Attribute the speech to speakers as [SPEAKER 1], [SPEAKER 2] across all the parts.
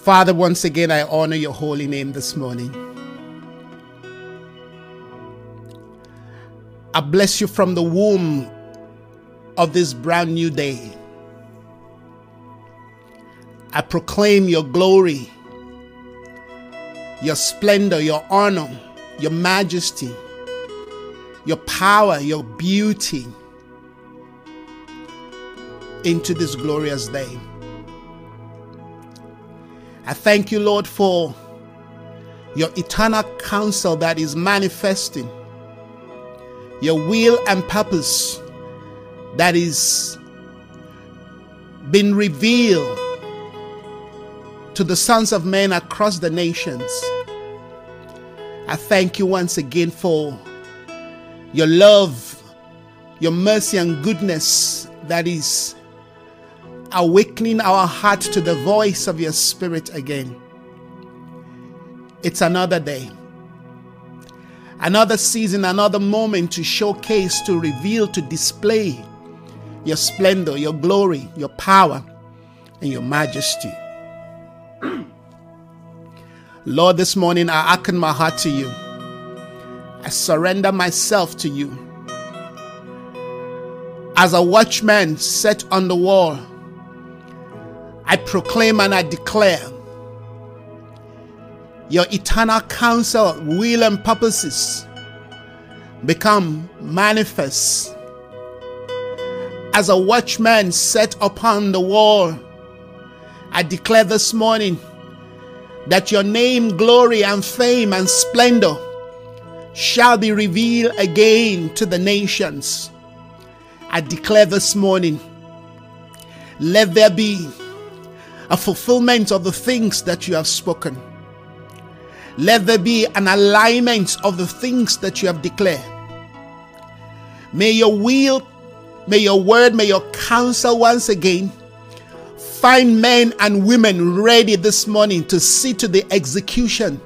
[SPEAKER 1] Father, once again, I honor your holy name this morning. I bless you from the womb of this brand new day. I proclaim your glory, your splendor, your honor, your majesty, your power, your beauty into this glorious day. I thank you, Lord, for your eternal counsel that is manifesting, your will and purpose that is being revealed to the sons of men across the nations. I thank you once again for your love, your mercy, and goodness that is awakening our heart to the voice of your spirit again. It's another day, another season, another moment to showcase, to reveal, to display your splendor, your glory, your power, and your majesty. Lord, this morning I open my heart to you. I surrender myself to you. As a watchman set on the wall, I proclaim and I declare your eternal counsel, will, and purposes become manifest. As a watchman set upon the wall, I declare this morning that your name, glory, and fame and splendor shall be revealed again to the nations. I declare this morning, let there be a fulfillment of the things that you have spoken. Let there be an alignment of the things that you have declared. May your will, may your word, may your counsel once again find men and women ready this morning to see to the execution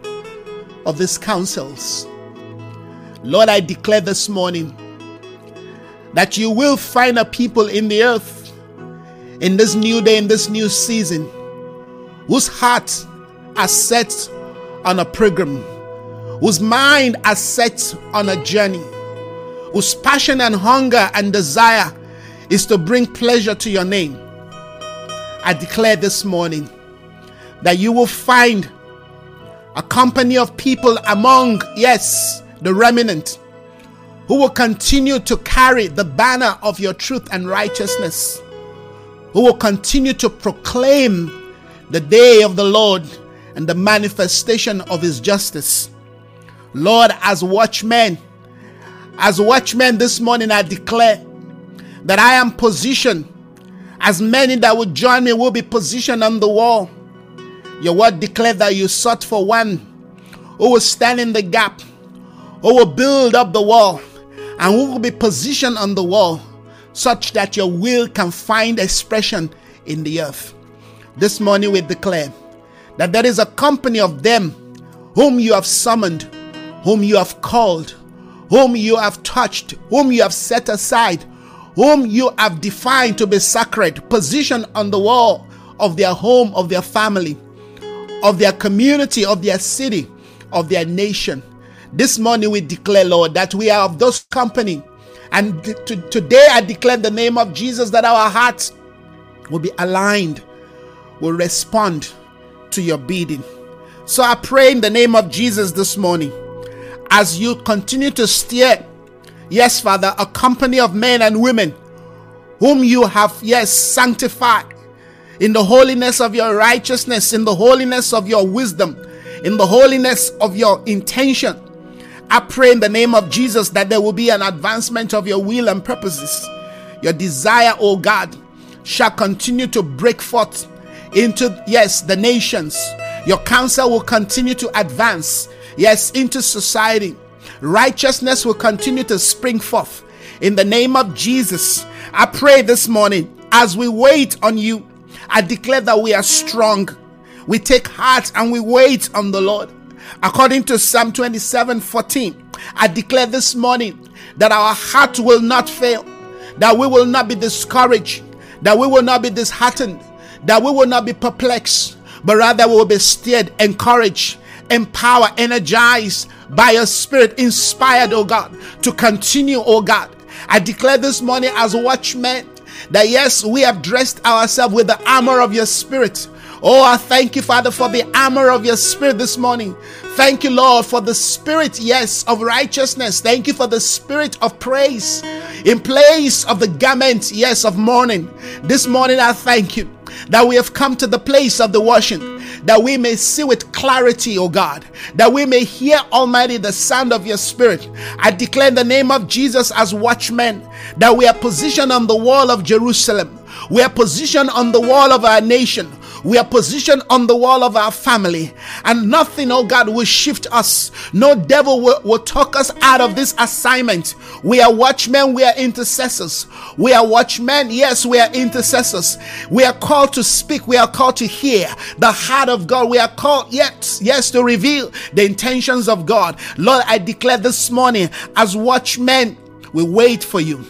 [SPEAKER 1] of these counsels. Lord, I declare this morning that you will find a people in the earth in this new day, in this new season, whose heart are set on a program, whose mind are set on a journey, whose passion and hunger and desire is to bring pleasure to your name. I declare this morning that you will find a company of people among, yes, the remnant, who will continue to carry the banner of your truth and righteousness, who will continue to proclaim the day of the Lord and the manifestation of his justice. Lord, as watchmen, as watchmen this morning, I declare that I am positioned as many that would join me will be positioned on the wall. Your word declared that you sought for one who will stand in the gap, who will build up the wall, and who will be positioned on the wall such that your will can find expression in the earth. This morning we declare that there is a company of them whom you have summoned, whom you have called, whom you have touched, whom you have set aside, whom you have defined to be sacred, positioned on the wall of their home, of their family, of their community, of their city, of their nation. This morning we declare, Lord, that we are of those company. And t- today I declare the name of Jesus that our hearts will be aligned, will respond to your bidding. So I pray in the name of Jesus this morning as you continue to steer Yes, Father, a company of men and women whom you have, yes, sanctified in the holiness of your righteousness, in the holiness of your wisdom, in the holiness of your intention. I pray in the name of Jesus that there will be an advancement of your will and purposes. Your desire, O God, shall continue to break forth into, yes, the nations. Your counsel will continue to advance, yes, into society righteousness will continue to spring forth. In the name of Jesus, I pray this morning as we wait on you, I declare that we are strong. We take heart and we wait on the Lord. According to Psalm 27 14, I declare this morning that our heart will not fail, that we will not be discouraged, that we will not be disheartened, that we will not be perplexed, but rather we will be steered, encouraged, empowered, energized by your spirit, inspired, oh God, to continue, oh God. I declare this morning as a watchmen that yes, we have dressed ourselves with the armor of your spirit. Oh, I thank you, Father, for the armor of your spirit this morning. Thank you, Lord, for the spirit, yes, of righteousness. Thank you for the spirit of praise in place of the garment, yes, of mourning. This morning, I thank you that we have come to the place of the washing, that we may see with clarity, O God, that we may hear, Almighty, the sound of your Spirit. I declare in the name of Jesus as watchmen that we are positioned on the wall of Jerusalem. We are positioned on the wall of our nation. We are positioned on the wall of our family, and nothing, oh God, will shift us. No devil will, will talk us out of this assignment. We are watchmen, we are intercessors. We are watchmen, yes, we are intercessors. We are called to speak, we are called to hear the heart of God. We are called, yes, yes, to reveal the intentions of God. Lord, I declare this morning as watchmen, we wait for you.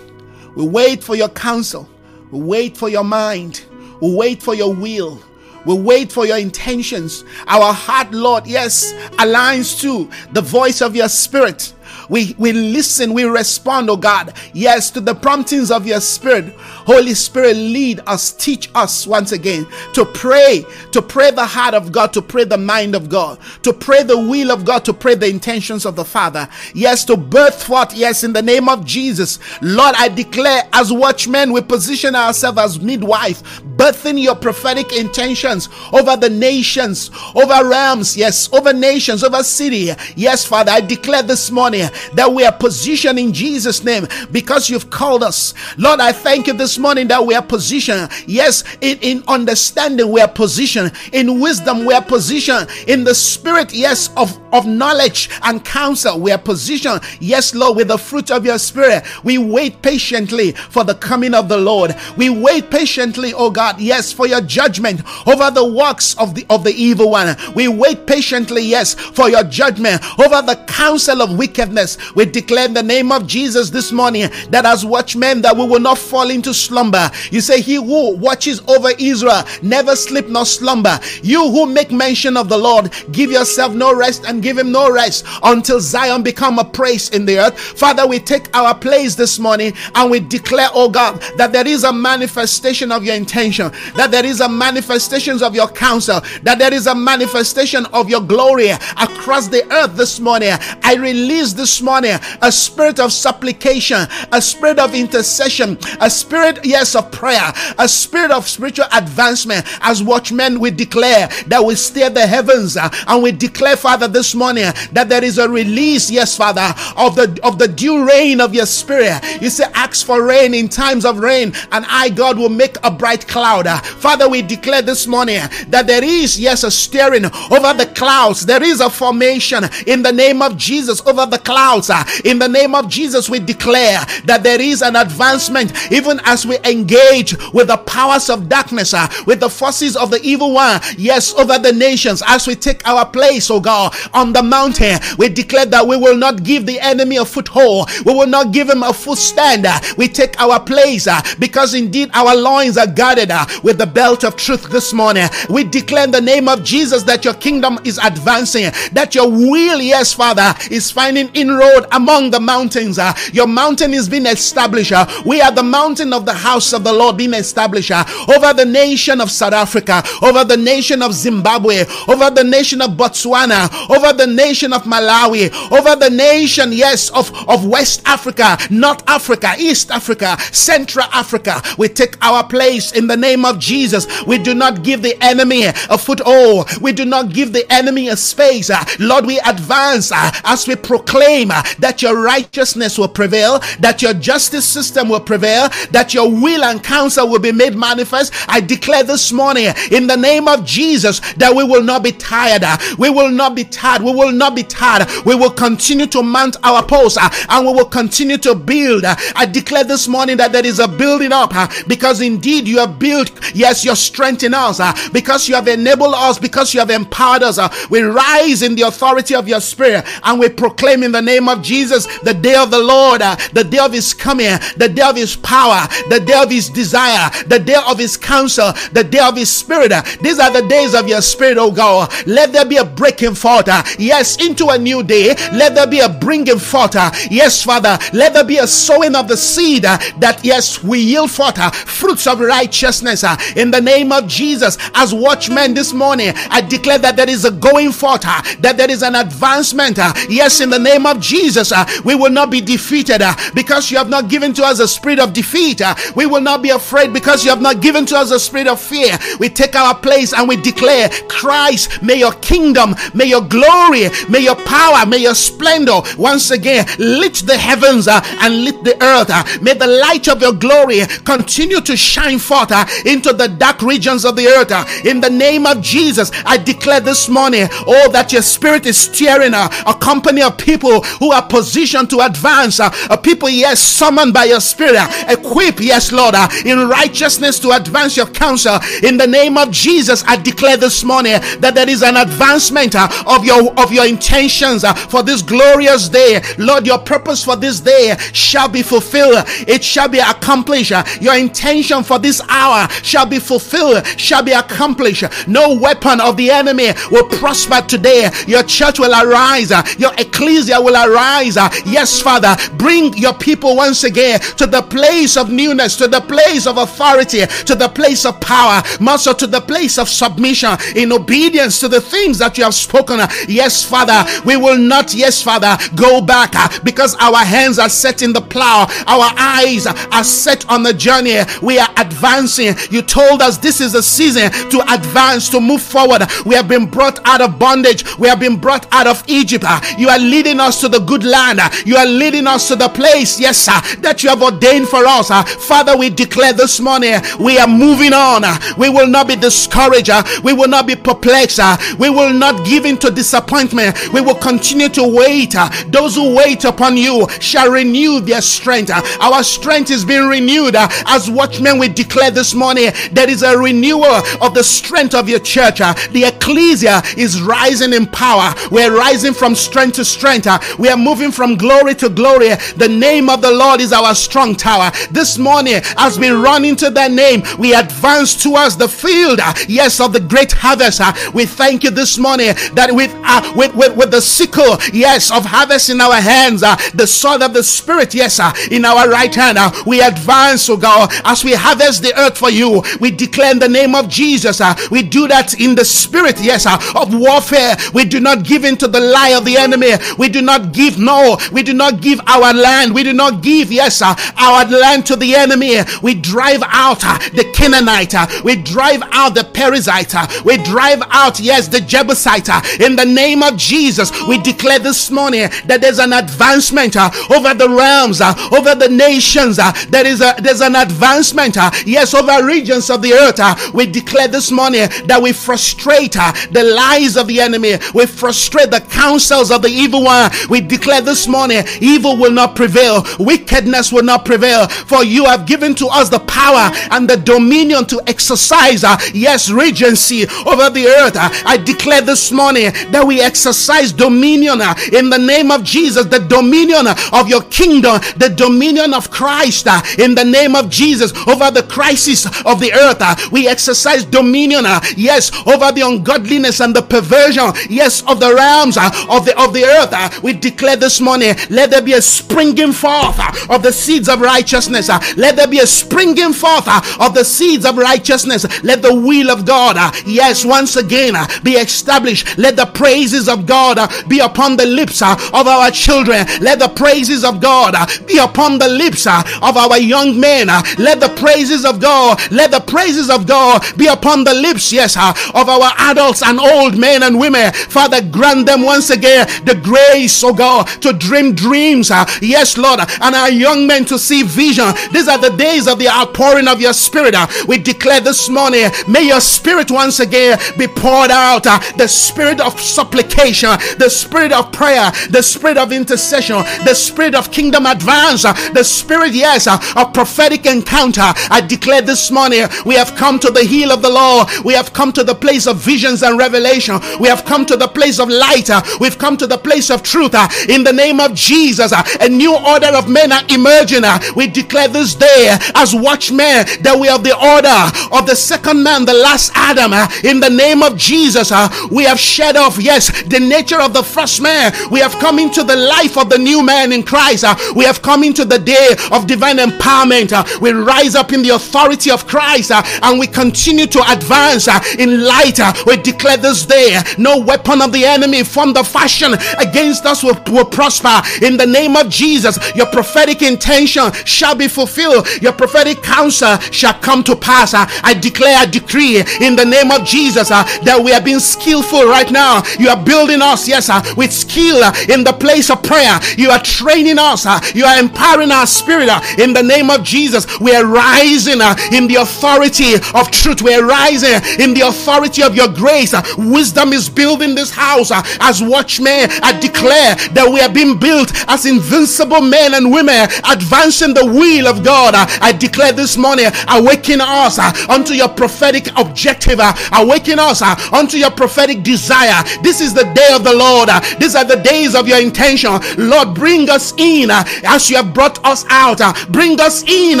[SPEAKER 1] We wait for your counsel. We wait for your mind. We wait for your will. We wait for your intentions. Our heart, Lord, yes, aligns to the voice of your spirit. We, we listen, we respond, oh God, yes, to the promptings of your spirit. Holy Spirit, lead us, teach us once again to pray, to pray the heart of God, to pray the mind of God, to pray the will of God, to pray the intentions of the Father. Yes, to birth forth, yes, in the name of Jesus. Lord, I declare as watchmen, we position ourselves as midwife, birthing your prophetic intentions over the nations, over realms, yes, over nations, over city. Yes, Father, I declare this morning that we are positioned in Jesus' name because you've called us. Lord, I thank you this morning that we are positioned. Yes, in, in understanding, we are positioned. In wisdom, we are positioned. In the spirit, yes, of, of knowledge and counsel, we are positioned. Yes, Lord, with the fruit of your spirit, we wait patiently for the coming of the Lord. We wait patiently, oh God, yes, for your judgment over the works of the of the evil one. We wait patiently, yes, for your judgment over the counsel of wickedness. We declare in the name of Jesus this morning that as watchmen that we will not fall into slumber. You say, He who watches over Israel never sleep nor slumber. You who make mention of the Lord, give yourself no rest and give him no rest until Zion become a praise in the earth. Father, we take our place this morning and we declare, oh God, that there is a manifestation of your intention, that there is a manifestation of your counsel, that there is a manifestation of your glory across the earth this morning. I release this morning a spirit of supplication, a spirit of intercession, a spirit, yes, of prayer, a spirit of spiritual advancement. As watchmen, we declare that we steer the heavens uh, and we declare, Father, this morning that there is a release, yes, Father, of the of the dew rain of your spirit. You say, ask for rain in times of rain, and I, God, will make a bright cloud. Uh, Father, we declare this morning that there is, yes, a steering over the clouds. There is a formation in the name of Jesus over the clouds. Uh, in the name of Jesus, we declare that there is an advancement even as we engage with the powers of darkness, uh, with the forces of the evil one. Yes, over the nations, as we take our place, oh God, on the mountain, we declare that we will not give the enemy a foothold. We will not give him a footstand. We take our place uh, because indeed our loins are guarded uh, with the belt of truth this morning. We declare in the name of Jesus that your kingdom is advancing, that your will, yes, Father, is finding inroad among the mountains. Uh, your mountain is being established. Uh, we are the mountain of the house of the Lord being established uh, over the nation of South Africa, over the nation of Zimbabwe, over the nation of Botswana, over the nation of Malawi, over the nation, yes, of, of West Africa, North Africa, East Africa, Central Africa. We take our place in the name of Jesus. We do not give the enemy a foothold. We do not give the enemy a space. Lord, we advance as we proclaim uh, that your righteousness will prevail, that your justice system will prevail, that your will and counsel will be made manifest. I declare this morning in the name of Jesus that we will not be tired. Uh, we will not be tired. We will not be tired. We will continue to mount our posts uh, and we will continue to build. Uh, I declare this morning that there is a building up because indeed you have built, yes, your strength in us because you have enabled us, because you have empowered us. We rise in the authority of your spirit and we proclaim in the name of Jesus, the day of the Lord, uh, the day of his coming, the day of his power, the day of his desire, the day of his counsel, the day of his spirit. Uh, these are the days of your spirit, oh God. Let there be a breaking forth, uh, yes, into a new day. Let there be a bringing forth, yes, Father. Let there be a sowing of the seed that, yes, we yield forth fruits of righteousness in the name of Jesus. As watchmen this morning, I declare that there is a going forth, that there is an advancement. Yes, in the name of Jesus, uh, we will not be defeated uh, because you have not given to us a spirit of defeat. Uh, we will not be afraid because you have not given to us a spirit of fear. We take our place and we declare, Christ, may your kingdom, may your glory, may your power, may your splendor once again lit the heavens and lit the earth. May the light of your glory continue to shine forth into the dark regions of the earth. In the name of Jesus, I declare this morning, oh, that your spirit is steering uh, a company of people who are positioned to advance, uh, a people, yes, summoned by your spirit, uh, equip, yes, Lord, uh, in righteousness to advance your counsel. In the name of Jesus, I declare this morning that there is an advancement of your of your intentions for this glorious day. Lord, your purpose for this day shall be fulfilled. It shall be accomplished. Your intention for this hour shall be fulfilled, shall be accomplished. No weapon of the enemy will prosper today. Your church will arise. Your ecclesia will arise. uh, Yes, Father, bring your people once again to the place of newness, to the place of authority, to the place of power, also to the place of submission in obedience to the things that you have spoken. Yes, Father, we will not, yes, Father, go back uh, because our hands are set in the plow, our eyes are set on the journey. We are advancing. You told us this is a season to advance, to move forward. We have been brought out of bondage, we have been brought out of Egypt. Uh, You are leading us to the good land, you are leading us to the place, yes, sir, that you have ordained for us. Uh, Father, we declare this morning we are moving on. Uh, We will not be discouraged, Uh, we will not be perplexed, we will not give in to disappointment. We will continue to wait. Those who wait upon you shall renew their strength. Our strength is being renewed as watchmen. We declare this morning there is a renewal of the strength of your church. The ecclesia is rising in power. We're rising from strength to strength. We are moving from glory to glory. The name of the Lord is our strong tower. This morning, as we run into that name, we advance towards the field. uh, Yes, of the great harvest. Uh, We thank you this morning that with uh, with, with with the sickle, yes, of harvest in our hands, uh, the sword of the spirit, yes, uh, in our right hand, uh, we advance, oh God, as we harvest the earth for you. We declare in the name of Jesus. we do that in the spirit, yes, of warfare. We do not give in to the lie of the enemy. We do not give, no, we do not give our land. We do not give, yes, uh, our land to the enemy. We drive out uh, the Canaanite. uh, we drive out the Perizzite. Uh, we drive out, yes, the Jebusite. Uh. in the name of Jesus, we declare this morning that there's an advancement uh, over the realms, over the nations. there is a there's an advancement, yes, over regions of the earth. we declare this morning that we frustrate the lies of the enemy. We frustrate the counsels of the evil one. We declare this morning evil will not prevail, wickedness will not prevail. For you have given to us the power and the dominion to exercise, uh, yes, regency over the earth. Uh, I declare this morning that we exercise dominion uh, in the name of Jesus, the dominion uh, of your kingdom, the dominion of Christ uh, in the name of Jesus over the crisis of the earth. uh, We exercise dominion, yes, over the ungodliness and the perversion, yes, of the realms of the of the earth. We declare this morning, let there be a springing forth of the seeds of righteousness. Let there be a springing forth of the seeds of righteousness. Let the will of God, yes, once again be established. Let the praises of God be upon the lips of our children. Let the praises of God be upon the lips of our young men. Let the praises of God, let the praises of God be upon the lips, yes, of our adults and old men and women. Father, grant them once again the grace, oh God, to dream dreams. uh, Yes, Lord, and our young men to see vision. These are the days of the outpouring of your spirit. uh, We declare this morning, may your spirit once again be poured out. uh, The spirit of supplication, the spirit of prayer, the spirit of intercession, the spirit of kingdom advance, the spirit, yes, of prophetic encounter. I declare this morning, we have come to the heel of the Lord. We have come to the place of visions and revelation. We have come to the place of light. We've come to the place of truth. In the name of Jesus. Uh, a new order of men are emerging. Uh, we declare this day as watchmen that we have the order of the second man, the last Adam. Uh, in the name of Jesus, we have shed off, yes, the nature of the first man. We have come into the life of the new man in Christ. We have come into the day of divine empowerment. We rise up in the authority of Christ and we continue to advance in light. We declare this day no weapon of the enemy from the fashion against us will, will prosper. In the name of Jesus, your prophetic intention shall be fulfilled. Your prophetic counsel shall come to pass. I declare a decree in the name of Jesus uh, that we are being skillful right now. You are building us, yes, uh, with skill uh, in the place of prayer. You are training us. Uh, you are empowering our spirit uh, in the name of Jesus. We are rising uh, in the authority of truth. We are rising in the authority of your grace. wisdom is building this house as watchmen. I declare that we are being built as invincible men and women advancing the will of God. I declare this morning, awaken us uh, unto your prophetic objective, uh, awaken us uh, unto your prophetic desire. This is the day of the Lord. These are the days of your intention. Lord, bring us in as you have brought us out. Bring us in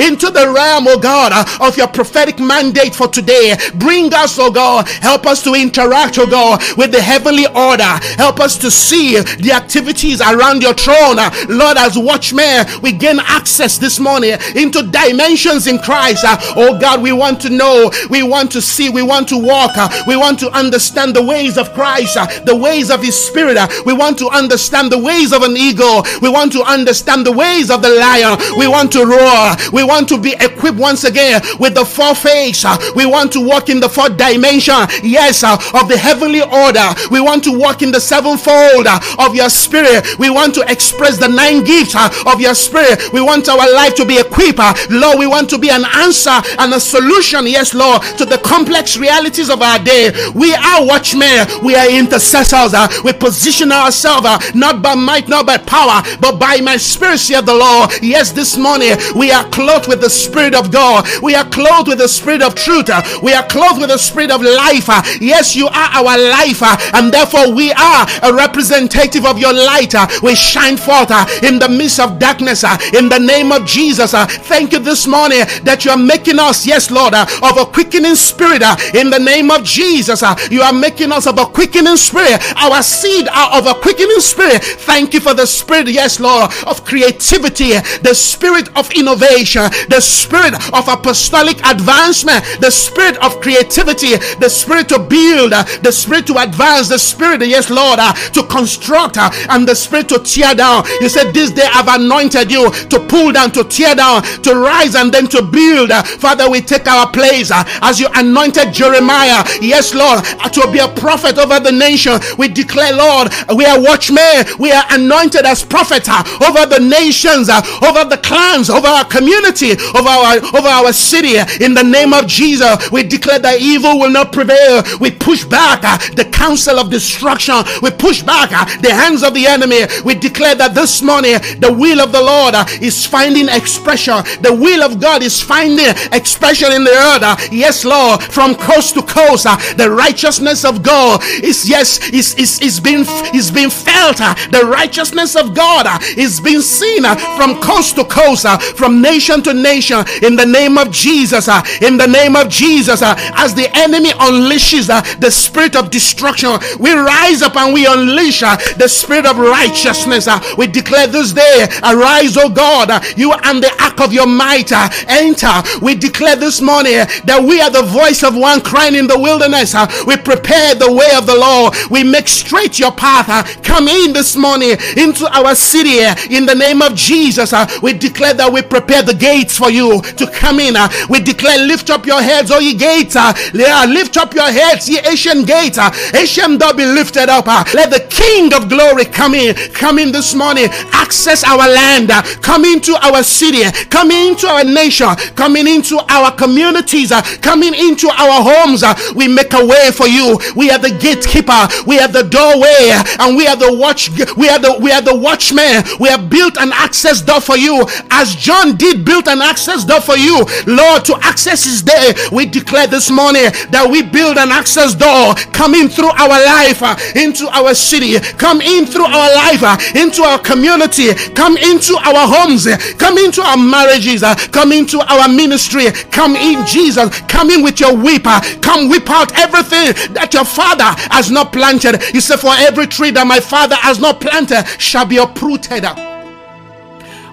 [SPEAKER 1] into the realm, oh God, of your prophetic mandate for today. Bring us, oh God, help us to interact, oh God, with the heavenly order. Help us to see the activities around your throne. Lord, as watchmen, we gain access this morning into dimensions in Christ. Oh God, we want to know, we want to see, we want to walk, we want to understand the ways of Christ, the ways of His Spirit. We want to understand the ways of an eagle. We want to understand the ways of the lion. We want to roar. We want to be equipped once again with the four face. We want to walk in the fourth dimension, yes, of the heavenly order. We want to walk in the sevenfold of your spirit. We want to express the nine gifts uh, of your spirit. We want our life to be equipped. Lord, we want to be an answer and a solution, yes, Lord, to the complex realities of our day. We are watchmen. We are intercessors. Uh, we position ourselves uh, not by might, not by power, but by my spirit, saith the Lord. Yes, this morning we are clothed with the Spirit of God. We are clothed with the Spirit of truth. We are clothed with the Spirit of life. Yes, you are our life, and therefore we are a representative of your light. Uh, we shine forth uh, in the midst of darkness uh, in the name of Jesus. Thank you this morning that you are making us, yes, Lord, of a quickening spirit in the name of Jesus. You are making us of a quickening spirit. Our seed are of a quickening spirit. Thank you for the spirit, yes, Lord, of creativity, the spirit of innovation, the spirit of apostolic advancement, the spirit of creativity, the spirit to build, the spirit to advance, the spirit, yes, Lord, to construct, and the spirit to tear down. You said, This day I've anointed you to pull down, to tear down, to rise, and then to build. Father, we take our place as you anointed Jeremiah, yes, Lord, to be a prophet over the nation. We declare, Lord, we are watchmen, we are anointed as prophets over the nations, over the clans, over our community, over our over our city. In the name of Jesus, we declare that evil will not prevail. We push back uh, the counsel of destruction. We push back uh, the hands of the enemy. We declare that this morning the will of the Lord uh, is finding expression. The will of God is finding expression in the earth. Uh, yes, Lord, from coast to coast, uh, the righteousness of God is yes is is is being is being felt. Uh, the righteousness of God is being seen from coast to coast, from nation to nation. In the name of Jesus, in the name of Jesus, as the enemy unleashes the spirit of destruction, we rise up and we unleash the spirit of righteousness. Uh, we declare this day, arise, O God, uh, you and the ark of your might uh, enter. We declare this morning that we are the voice of one crying in the wilderness. We prepare the way of the Lord. We make straight your path. Come in this morning into our city in the name of Jesus. We declare that we prepare the gates for you to come in. We declare, lift up your heads, O ye gates. Lift up your heads, ye ancient gates. Ancient be lifted up. Let the King of glory come in. Come in this morning. Access our land. Come into our city. Come into our nation. Coming into our communities. Coming into our homes. We make a way for you. We are the gatekeeper. We are the doorway. And we are the watch. We are the we are the watchmen. We have built an access door for you. As John did build an access door for you. Lord, to access is there. We declare this morning that we build an access door coming through our life uh, into our city. Come in through our life, uh, into our community, come into our homes, come into our marriages, uh, come into our ministry, come in, Jesus, come in with your whipper, come whip out everything that your father has not planted. You say, For every tree that my father has not planted shall be uprooted.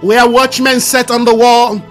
[SPEAKER 1] We are watchmen set on the wall.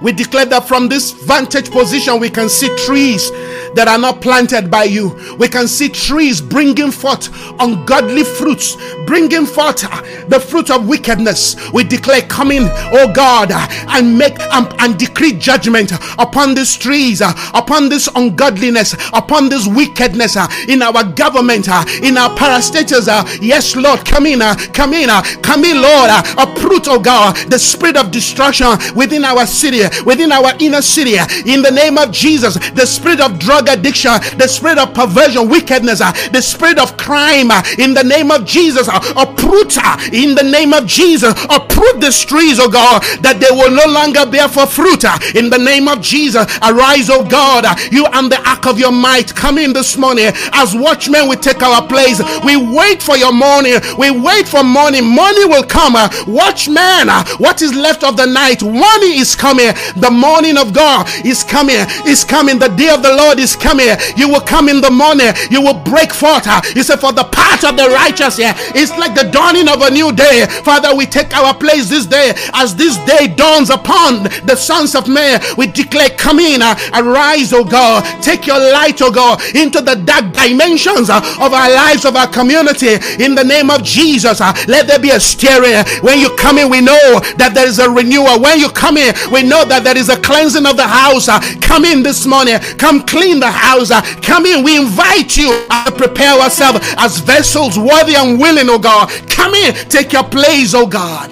[SPEAKER 1] We declare that from this vantage position, we can see trees that are not planted by you. We can see trees bringing forth ungodly fruits, bringing forth uh, the fruit of wickedness. We declare coming, oh God, uh, and make and, and decree judgment upon these trees, uh, upon this ungodliness, upon this wickedness in our government, in our parastatals. Yes, Lord, come in, come in, come in, Lord. Uproot, oh God, the spirit of destruction within our city, within our inner city. In the name of Jesus, the spirit of drug addiction, the spirit of perversion, wickedness, uh, the spirit of crime uh, in the name of Jesus. Uh, uproot in the name of Jesus. Uproot the trees, oh God, that they will no longer bear for fruit in the name of Jesus. Arise, oh God, you and the ark of your might. Come in this morning as watchmen. We take our place. We wait for your morning. We wait for morning. Morning will come. Watchmen, what is left of the night? Morning is coming. The morning of God is coming. Is coming. The day of the Lord is coming. You will come in the morning. You will break forth. He said, For the path of the righteous here is like the dawning of a new day. Father, we take our place this day as this day dawns upon the sons of men. We declare, Come in, uh, arise, O God. Take your light, O God, into the dark dimensions uh, of our lives, of our community. In the name of Jesus, uh, let there be a steering. When you come in, we know that there is a renewal. When you come in, we know that there is a cleansing of the house. Uh, come in this morning. Come clean the house. Uh, come in. We invite you uh, to prepare ourselves as vessels worthy and willing, oh God. Come in. Take your place, oh God.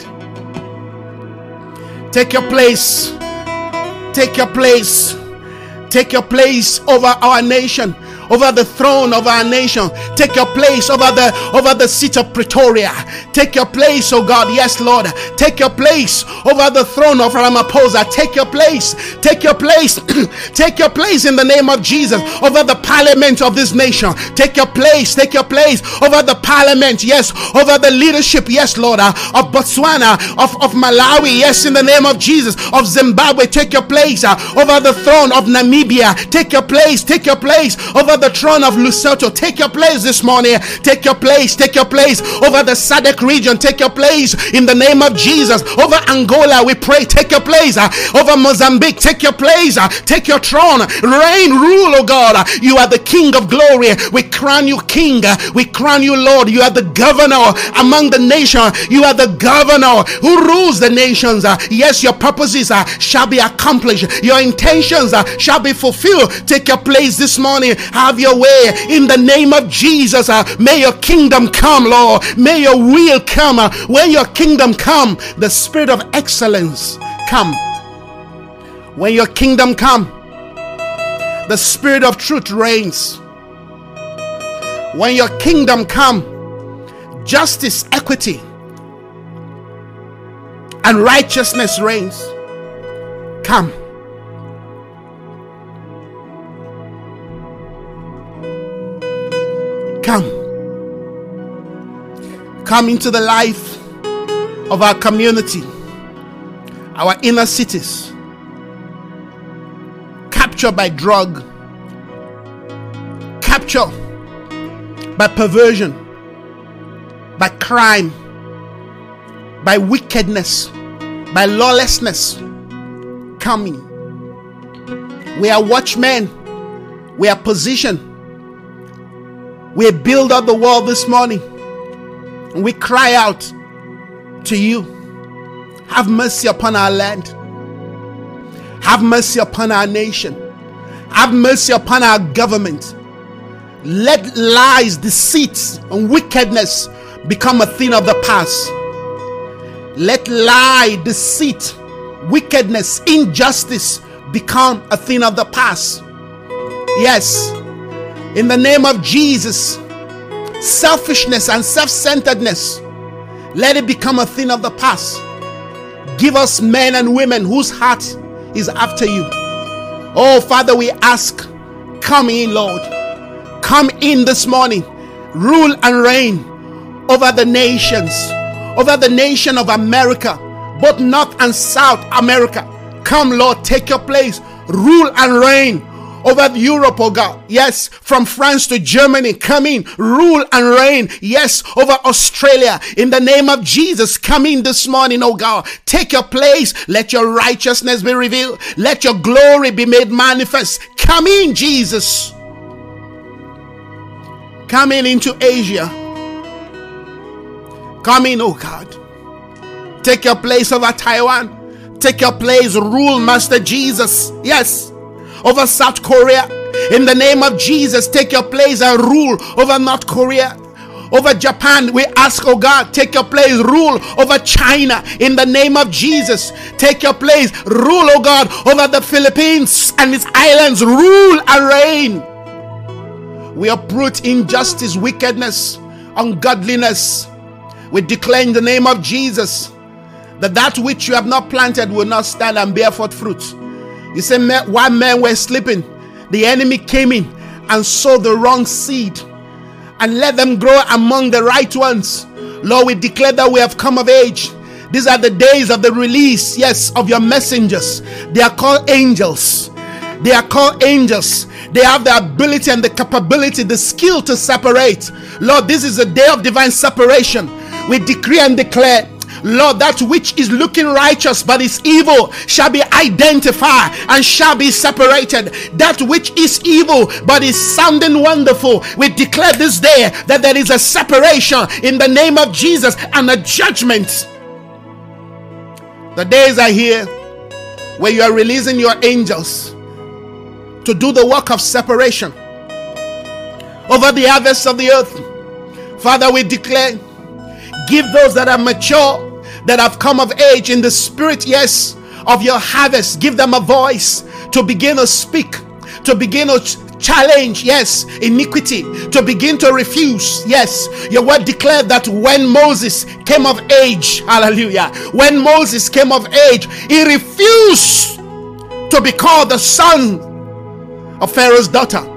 [SPEAKER 1] Take your place. Take your place. Take your place over our nation over the throne of our nation. Take your place over the over the seat of Pretoria. Take your place, oh God. Yes, Lord. Take your place over the throne of Ramaphosa. Take your place. Take your place. take your place in the name of Jesus over the parliament of this nation. Take your place. Take your place over the parliament. Yes, over the leadership. Yes, Lord. Uh, of Botswana, of, of Malawi. Yes, in the name of Jesus. Of Zimbabwe. Take your place uh, over the throne of Namibia. Take your place. Take your place over over the throne of Lesotho. Take your place this morning. Take your place. Take your place over the SADC region. Take your place in the name of Jesus. Over Angola, we pray. Take your place. Uh, over Mozambique, take your place. Uh, take your throne. Reign, rule, oh God. Uh, you are the King of glory. We crown you King. We crown you Lord. You are the governor among the nation. You are the governor who rules the nations. Yes, your purposes shall be accomplished. Your intentions shall be fulfilled. Take your place this morning have your way in the name of Jesus. Uh, may your kingdom come, Lord. May your will come. Uh, when your kingdom come, the spirit of excellence come. When your kingdom come, the spirit of truth reigns. When your kingdom come, justice, equity, and righteousness reigns. Come. Come. Come into the life of our community, our inner cities, captured by drug, captured by perversion, by crime, by wickedness, by lawlessness. Coming. We are watchmen. We are positioned we build up the wall this morning. We cry out to you. Have mercy upon our land. Have mercy upon our nation. Have mercy upon our government. Let lies, deceit, and wickedness become a thing of the past. Let lie, deceit, wickedness, injustice become a thing of the past. Yes, in the name of Jesus, selfishness and self centeredness, let it become a thing of the past. Give us men and women whose heart is after you. Oh, Father, we ask, come in, Lord. Come in this morning. Rule and reign over the nations, over the nation of America, both North and South America. Come, Lord, take your place, rule and reign over Europe, oh God. Yes, from France to Germany, come in, rule and reign. Yes, over Australia, in the name of Jesus, come in this morning, oh God. Take your place. Let your righteousness be revealed. Let your glory be made manifest. Come in, Jesus. Come in into Asia. Come in, oh God. Take your place over Taiwan. Take your place, rule, Master Jesus. Yes over South Korea. In the name of Jesus, take your place and rule over North Korea. Over Japan, we ask, oh God, take your place, rule over China in the name of Jesus. Take your place, rule, oh God, over the Philippines and its islands, rule and reign. We uproot injustice, wickedness, ungodliness. We declare in the name of Jesus that that which you have not planted will not stand and bear forth fruit. He said, while men were sleeping, the enemy came in and sowed the wrong seed and let them grow among the right ones. Lord, we declare that we have come of age. These are the days of the release, yes, of your messengers. They are called angels. They are called angels. They have the ability and the capability, the skill to separate. Lord, this is a day of divine separation. We decree and declare Lord, that which is looking righteous but is evil shall be identified and shall be separated. That which is evil but is sounding wonderful, we declare this day that there is a separation in the name of Jesus and a judgment. The days are here where you are releasing your angels to do the work of separation over the harvest of the earth. Father, we declare, give those that are mature that have come of age in the spirit, yes, of your harvest. Give them a voice to begin to speak, to begin to challenge, yes, iniquity, to begin to refuse. Yes, your word declared that when Moses came of age, hallelujah, when Moses came of age, he refused to be called the son of Pharaoh's daughter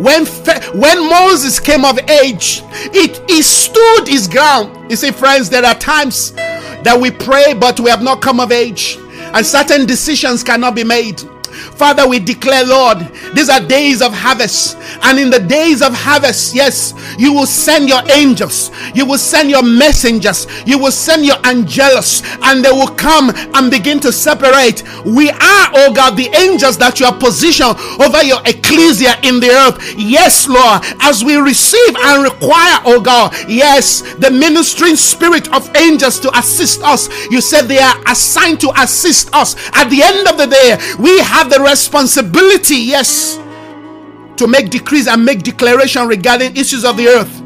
[SPEAKER 1] when when Moses came of age, it he stood his ground. You see, friends, there are times that we pray, but we have not come of age, and certain decisions cannot be made. Father, we declare, Lord, these are days of harvest. And in the days of harvest, yes, you will send your angels, you will send your messengers, you will send your angels, and they will come and begin to separate. We are, oh God, the angels that you are positioned over your ecclesia in the earth. Yes, Lord, as we receive and require, oh God, yes, the ministering spirit of angels to assist us. You said they are assigned to assist us. At the end of the day, we have the responsibility, yes, to make decrees and make declaration regarding issues of the earth.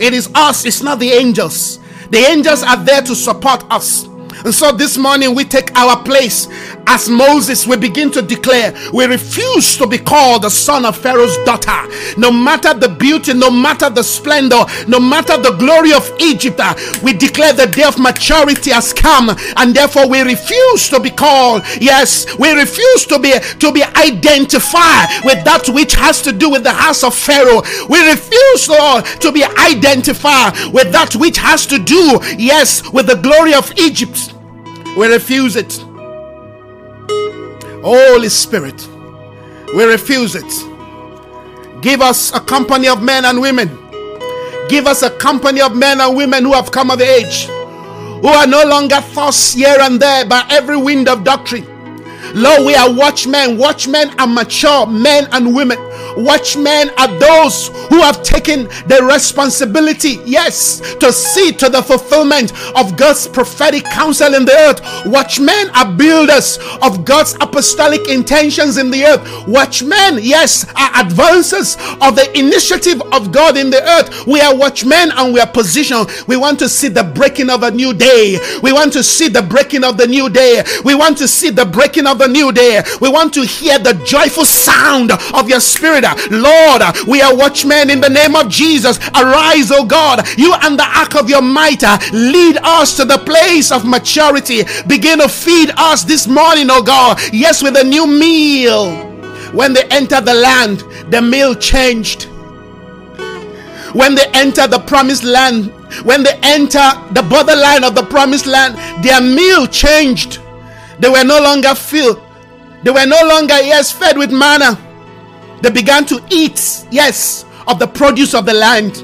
[SPEAKER 1] It is us, it's not the angels. The angels are there to support us. And so this morning we take our place as Moses. We begin to declare we refuse to be called the son of Pharaoh's daughter. No matter the beauty, no matter the splendor, no matter the glory of Egypt, uh, we declare the day of maturity has come, and therefore we refuse to be called. Yes, we refuse to be to be identified with that which has to do with the house of Pharaoh. We refuse, Lord, to be identified with that which has to do, yes, with the glory of Egypt. We refuse it. Holy Spirit, we refuse it. Give us a company of men and women. Give us a company of men and women who have come of age, who are no longer tossed here and there by every wind of doctrine. Lord, we are watchmen. Watchmen are mature men and women Watchmen are those who have taken the responsibility, yes, to see to the fulfillment of God's prophetic counsel in the earth. Watchmen are builders of God's apostolic intentions in the earth. Watchmen, yes, are advancers of the initiative of God in the earth. We are watchmen and we are positioned. We want to see the breaking of a new day. We want to see the breaking of the new day. We want to see the breaking of the new day. We want to hear the joyful sound of your spirit Lord, we are watchmen in the name of Jesus. Arise, O God, you and the ark of your might. Uh, lead us to the place of maturity. Begin to feed us this morning, O God. Yes, with a new meal. When they entered the land, the meal changed. When they entered the promised land, when they enter the borderline of the promised land, their meal changed. They were no longer filled. They were no longer, yes, fed with manna. They began to eat, yes, of the produce of the land.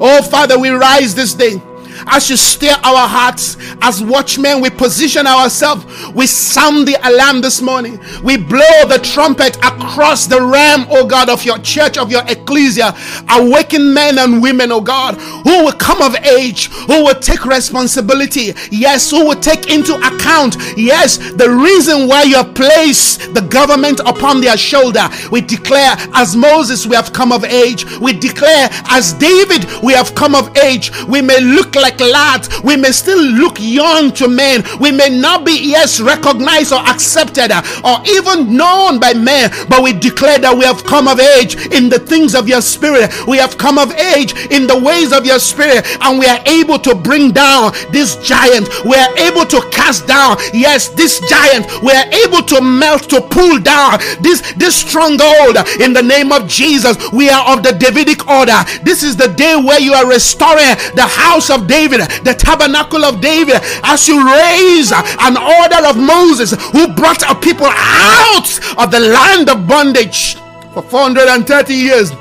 [SPEAKER 1] Oh, Father, we rise this day as you stir our hearts as watchmen. We position ourselves. We sound the alarm this morning. We blow the trumpet across the realm oh god of your church of your ecclesia. Awaken men and women oh god who will come of age who will take responsibility. Yes who will take into account. Yes the reason why you have placed the government upon their shoulder. We declare as moses we have come of age. We declare as david we have come of age. We may look like lads, we may still look young to men. We may not be, yes, recognized or accepted or even known by men, but we declare that we have come of age in the things of your spirit. We have come of age in the ways of your spirit, and we are able to bring down this giant. We are able to cast down, yes, this giant. We are able to melt, to pull down this, this stronghold in the name of Jesus. We are of the Davidic order. This is the day where you are restoring the house of David David, the tabernacle of David, as you raise an order of Moses who brought a people out of the land of bondage for 430 years.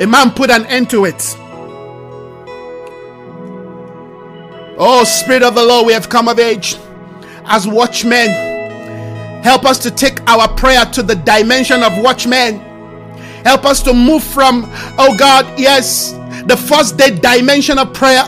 [SPEAKER 1] A man put an end to it. Oh, Spirit of the Lord, we have come of age as watchmen. Help us to take our prayer to the dimension of watchmen. Help us to move from, oh God, yes, the first day dimension of prayer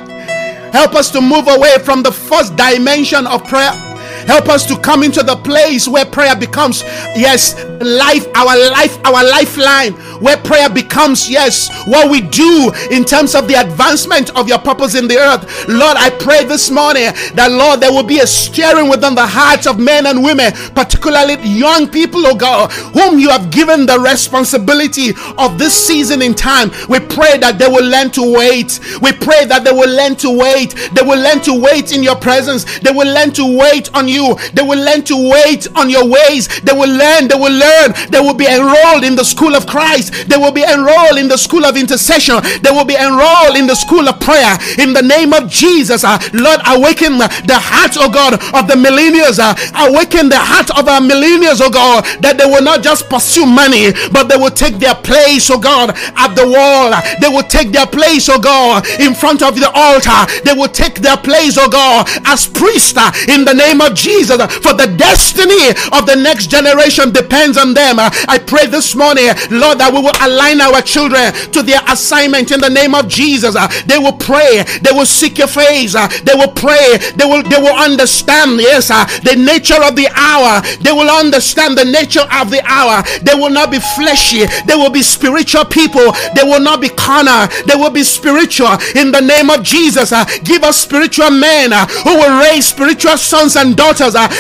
[SPEAKER 1] Help us to move away from the first dimension of prayer. Help us to come into the place where prayer becomes, yes, life, our life, our lifeline, where prayer becomes, yes, what we do in terms of the advancement of your purpose in the earth. Lord, I pray this morning that, Lord, there will be a stirring within the hearts of men and women, particularly young people, oh God, whom you have given the responsibility of this season in time. We pray that they will learn to wait. We pray that they will learn to wait. They will learn to wait in your presence. They will learn to wait on you. They will learn to wait on your ways. They will learn, they will learn. They will be enrolled in the school of Christ. They will be enrolled in the school of intercession. They will be enrolled in the school of prayer. In the name of Jesus, uh, Lord, awaken the heart, oh God, of the millennials. Uh, awaken the heart of our millennials, oh God, that they will not just pursue money, but they will take their place, oh God, at the wall. They will take their place, oh God, in front of the altar. They will take their place, oh God, as priest uh, in the name of Jesus. For the destiny of the next generation depends on them. I pray this morning, Lord, that we will align our children to their assignment in the name of Jesus. They will pray, they will seek your face, they will pray, they will they will understand, yes, the nature of the hour. They will understand the nature of the hour. They will not be fleshy, they will be spiritual people, they will not be carnal, they will be spiritual in the name of Jesus. Give us spiritual men who will raise spiritual sons and daughters.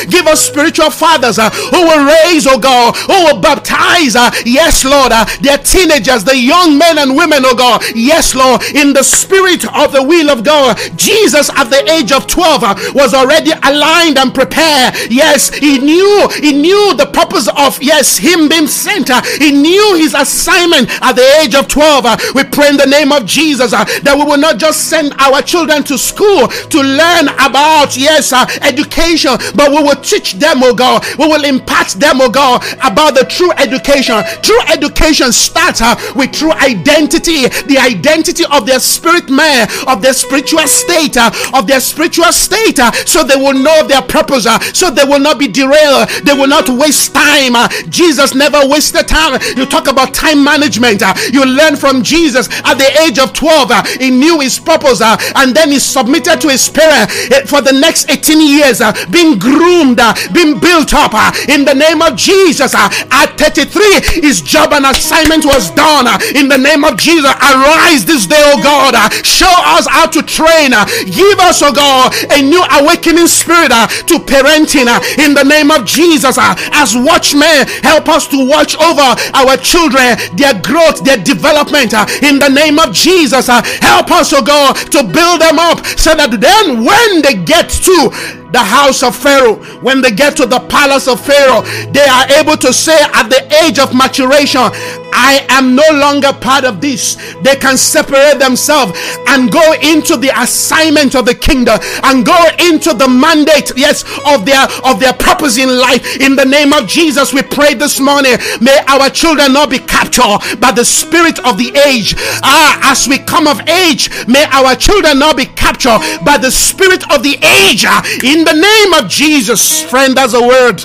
[SPEAKER 1] Give us spiritual fathers who will raise, oh God, who will baptize, yes, Lord, their teenagers, the young men and women, oh God. Yes, Lord, in the spirit of the will of God. Jesus, at the age of 12, uh, was already aligned and prepared. Yes, he knew, he knew the purpose of, yes, him being sent. Uh, he knew his assignment at the age of 12. Uh, we pray in the name of Jesus uh, that we will not just send our children to school to learn about, yes, uh, education, but we will teach them, oh God. We will impart them, oh God, about the true education. True education starts uh, with true identity, the identity of their spirit man, of their spiritual state, uh, of their spiritual state, uh, so they will know their purpose, so they will not be derailed, they will not waste time. Jesus never wasted time. You talk about time management, you learn from Jesus at the age of 12, uh, he knew his purpose, and then he submitted to his parent for the next 18 years, being groomed, uh, being built up uh, in the name of Jesus. Uh, at 33, his job and assignment was done in the name of Jesus. Arise this day, oh God. Show us how to train. Give us, oh God, a new awakening spirit to parenting in the name of Jesus. As watchmen, help us to watch over our children, their growth, their development in the name of Jesus. Help us, oh God, to build them up so that then when they get to the house of Pharaoh, when they get to the palace of Pharaoh, they are able to say at the age of maturation, I am no longer part of this. They can separate themselves and go into the assignment of the kingdom and go into the mandate, yes, of their of their purpose in life. In the name of Jesus, we pray this morning. May our children not be captured by the spirit of the age. Ah, as we come of age, may our children not be captured by the spirit of the age. Ah, in the name of Jesus, friend, as a word.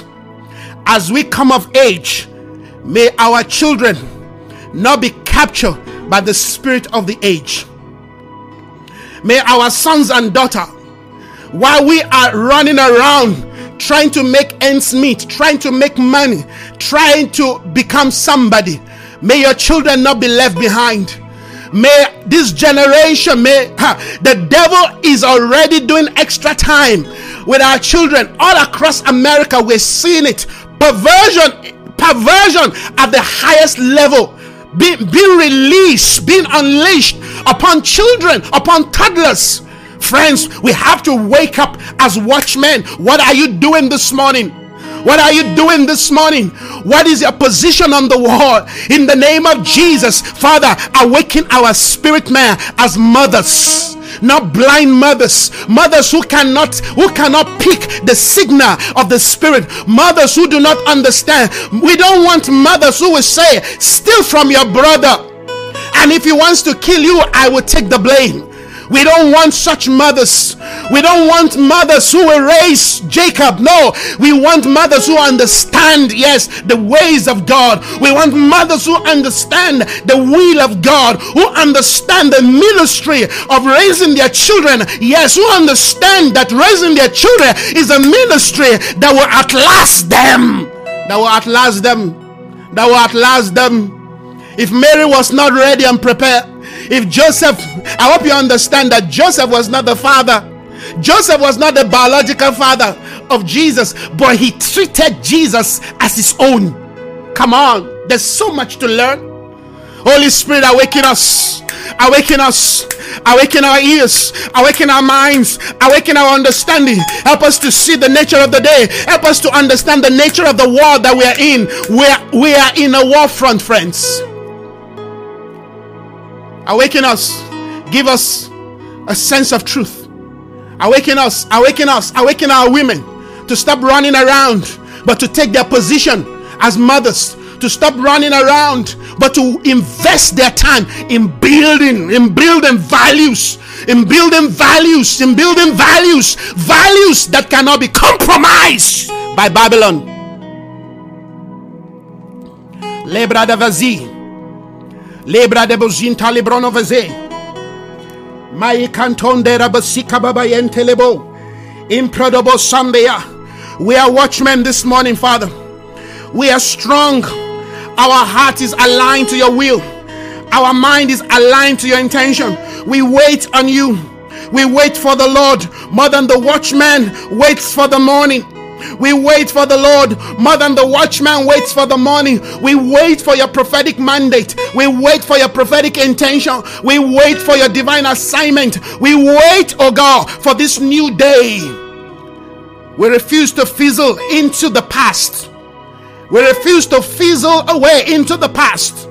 [SPEAKER 1] As we come of age, may our children not be captured by the spirit of the age. May our sons and daughter, while we are running around trying to make ends meet, trying to make money, trying to become somebody, may your children not be left behind. May this generation, may the devil is already doing extra time with our children all across America. We're seeing it. Perversion, perversion at the highest level be, being released, being unleashed upon children, upon toddlers. Friends, we have to wake up as watchmen. What are you doing this morning? What are you doing this morning? What is your position on the wall? In the name of Jesus, Father, awaken our spirit man as mothers not blind mothers. Mothers who cannot who cannot pick the signal of the spirit. Mothers who do not understand. We don't want mothers who will say steal from your brother. And if he wants to kill you i will take the blame we don't want such mothers. We don't want mothers who will raise Jacob. No, we want mothers who understand, yes, the ways of God. We want mothers who understand the will of God, who understand the ministry of raising their children. Yes, who understand that raising their children is a ministry that will outlast them. That will outlast them. That will outlast them. If Mary was not ready and prepared, if Joseph, I hope you understand that Joseph was not the father. Joseph was not the biological father of Jesus, but he treated Jesus as his own. Come on, there's so much to learn. Holy Spirit, awaken us, awaken us, awaken our ears, awaken our minds, awaken our understanding. Help us to see the nature of the day. Help us to understand the nature of the war that we are in. We are, we are in a war front, friends. Awaken us. Give us a sense of truth. Awaken us. Awaken us. Awaken our women to stop running around, but to take their position as mothers. To stop running around, but to invest their time in building, in building values, in building values, in building values, values that cannot be compromised by Babylon. Lebra de Lebra de bozinta lebrono veze. Canton de rabasika babayente lebo. Improdobo. We are watchmen this morning, Father. We are strong. Our heart is aligned to your will. Our mind is aligned to your intention. We wait on you. We wait for the Lord more than the watchman waits for the morning. We wait for the Lord more than the watchman waits for the morning. We wait for your prophetic mandate. We wait for your prophetic intention. We wait for your divine assignment. We wait, oh God, for this new day. We refuse to fizzle into the past. We refuse to fizzle away into the past.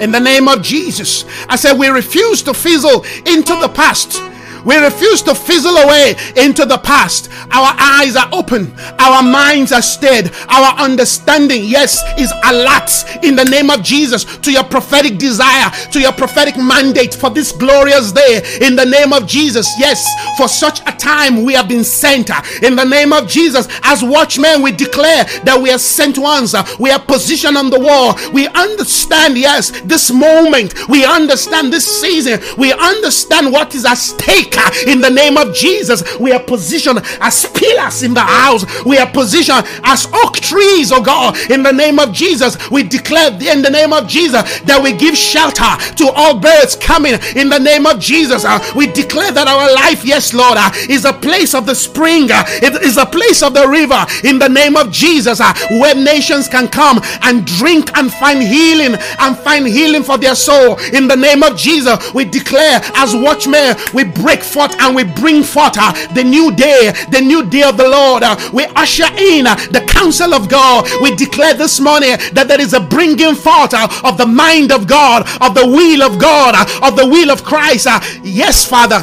[SPEAKER 1] In the name of Jesus, I said, we refuse to fizzle into the past. We refuse to fizzle away into the past. Our eyes are open, our minds are stead, our understanding, yes, is alert in the name of Jesus to your prophetic desire, to your prophetic mandate for this glorious day in the name of Jesus. Yes, for such a time we have been sent in the name of Jesus. As watchmen, we declare that we are sent ones, we are positioned on the wall. We understand, yes, this moment, we understand this season, we understand what is at stake in the name of Jesus. We are positioned as pillars in the house. We are positioned as oak trees, oh God, in the name of Jesus. We declare in the name of Jesus that we give shelter to all birds coming in the name of Jesus. Uh, we declare that our life, yes, Lord, uh, is a place of the spring, uh, it is a place of the river in the name of Jesus, uh, where nations can come and drink and find healing and find healing for their soul in the name of Jesus. We declare as watchmen, we break take forth and we bring forth uh, the new day, the new day of the Lord. Uh, we usher in uh, the counsel of God. We declare this morning that there is a bringing forth uh, of the mind of God, of the will of God, uh, of the will of Christ. Uh, yes, Father.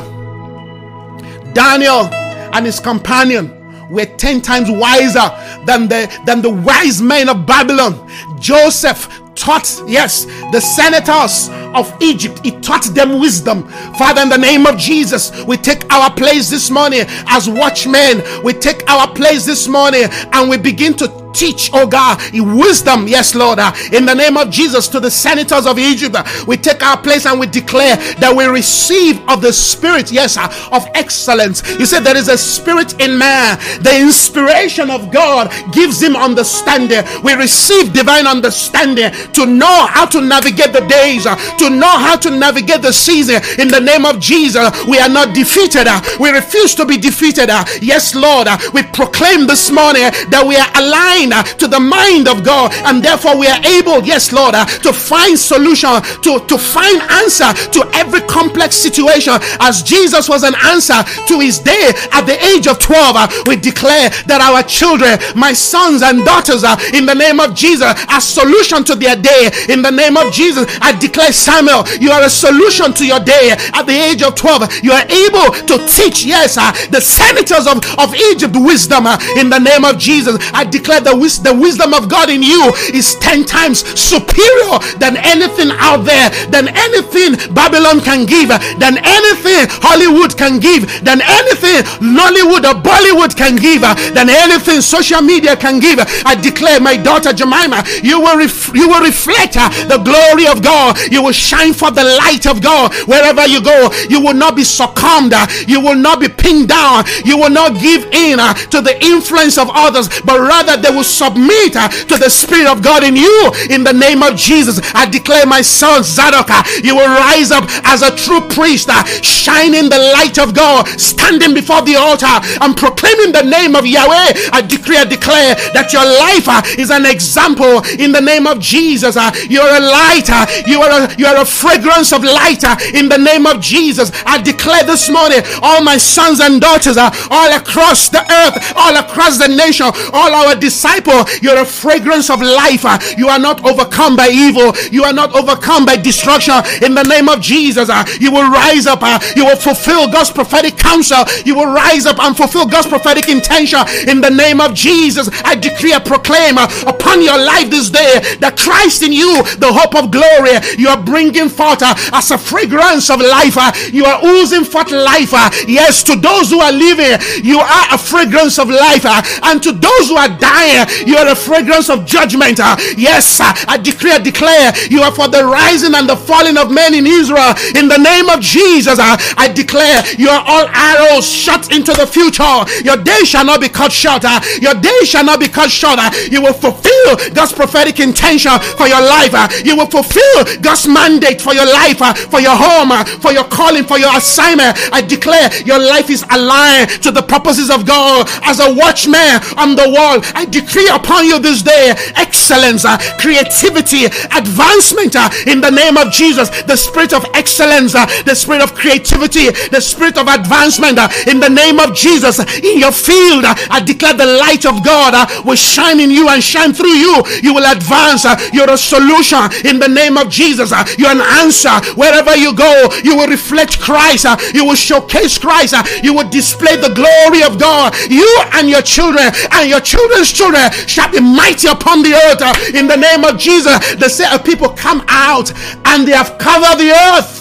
[SPEAKER 1] Daniel and his companion were 10 times wiser than the than the wise men of Babylon. Joseph taught, yes, the senators of Egypt, he taught them wisdom. Father, in the name of Jesus, we take our place this morning as watchmen. We take our place this morning and we begin to teach, oh God, wisdom, yes, Lord, in the name of Jesus to the senators of Egypt. We take our place and we declare that we receive of the spirit, yes, of excellence. You said there is a spirit in man, the inspiration of God gives him understanding. We receive divine understanding to know how to navigate the days, to know how to navigate the season. In the name of Jesus, we are not defeated. We refuse to be defeated. Yes, Lord, we proclaim this morning that we are aligned mind uh, to the mind of God, and therefore we are able, yes, Lord, uh, to find solution, to, to find answer to every complex situation. As Jesus was an answer to his day at the age of 12, uh, we declare that our children, my sons and daughters, in the name of Jesus, a solution to their day. In the name of Jesus, I declare, Samuel, you are a solution to your day at the age of 12. You are able to teach, yes, the senators of, of Egypt wisdom. In the name of Jesus, I declare the, wis- the wisdom of God in you is 10 times superior than anything out there, than anything Babylon can give, than anything Hollywood can give, than anything Nollywood or Bollywood can give, than anything social media can give. I declare, my daughter Jemima, you will ref- you will reflect uh, the glory of God. You will shine for the light of God wherever you go. You will not be succumbed. Uh, you will not be pinned down. You will not give in uh, to the influence of others, but rather they will will submit uh, to the Spirit of God in you. In the name of Jesus, I declare my son Zadok, uh, you will rise up as a true priest, uh, shining the light of God, standing before the altar and proclaiming the name of Yahweh. I decree, I declare that your life is an example in the name of Jesus. You're a light, you are a, you are a fragrance of light in the name of Jesus. I declare this morning, all my sons and daughters all across the earth, all across the nation, all our disciples disciple, you're a fragrance of life. You are not overcome by evil. You are not overcome by destruction. In the name of Jesus, you will rise up. You will fulfill God's prophetic counsel. You will rise up and fulfill God's prophetic intention. In the name of Jesus, I decree and proclaim upon your life this day that Christ in you, the hope of glory, you are bringing forth as a fragrance of life. You are oozing forth life. Yes, to those who are living, you are a fragrance of life. And to those who are dying, you are a fragrance of judgment. Uh, yes, uh, I I declare, you are for the rising and the falling of men in Israel. In the name of Jesus, uh, I declare, you are all arrows shot into the future. Your day shall not be cut short. Your day shall not be cut short. You will fulfill God's prophetic intention for your life. You will fulfill God's mandate for your life, for your home, for your calling, for your assignment. I declare your life is aligned to the purposes of God as a watchman on the wall. I declare decree upon you this day excellence, uh, creativity, advancement uh, in the name of Jesus. The spirit of excellence, uh, the spirit of creativity, the spirit of advancement uh, in the name of Jesus. In your field, uh, I declare the light of God uh, will shine in you and shine through you. You will advance. you're a solution in the name of Jesus. you're an answer wherever you go. You will reflect Christ. you will showcase Christ. you will display the glory of God. You and your children and your children's children children Uh, shall be mighty upon the earth. Uh, in the name of Jesus, the set of people come out and they have covered the earth.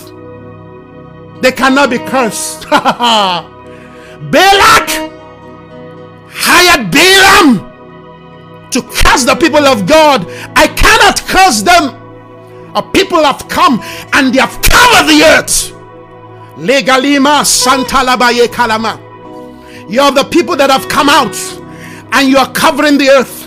[SPEAKER 1] They cannot be cursed. Balak hired Balaam to curse the people of God. I cannot curse them. A people have come and they have covered the earth. Legalima Santa Labaye Kalama. You are the people that have come out and you are covering the earth.